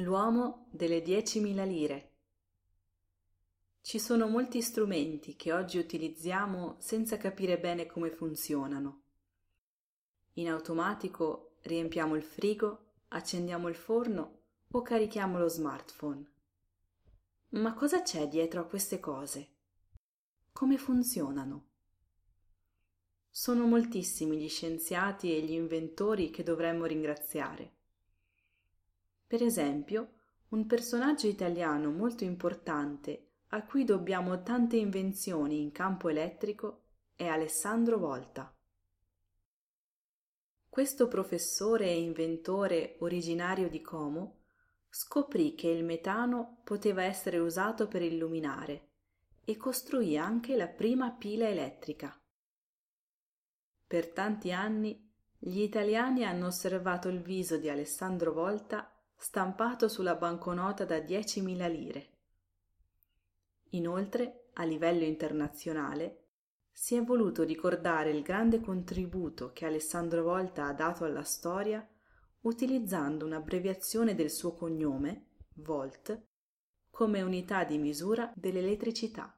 L'uomo delle 10.000 lire. Ci sono molti strumenti che oggi utilizziamo senza capire bene come funzionano. In automatico riempiamo il frigo, accendiamo il forno o carichiamo lo smartphone. Ma cosa c'è dietro a queste cose? Come funzionano? Sono moltissimi gli scienziati e gli inventori che dovremmo ringraziare. Per esempio, un personaggio italiano molto importante a cui dobbiamo tante invenzioni in campo elettrico è Alessandro Volta. Questo professore e inventore originario di Como scoprì che il metano poteva essere usato per illuminare e costruì anche la prima pila elettrica. Per tanti anni gli italiani hanno osservato il viso di Alessandro Volta stampato sulla banconota da 10.000 lire. Inoltre, a livello internazionale, si è voluto ricordare il grande contributo che Alessandro Volta ha dato alla storia utilizzando un'abbreviazione del suo cognome, Volt, come unità di misura dell'elettricità.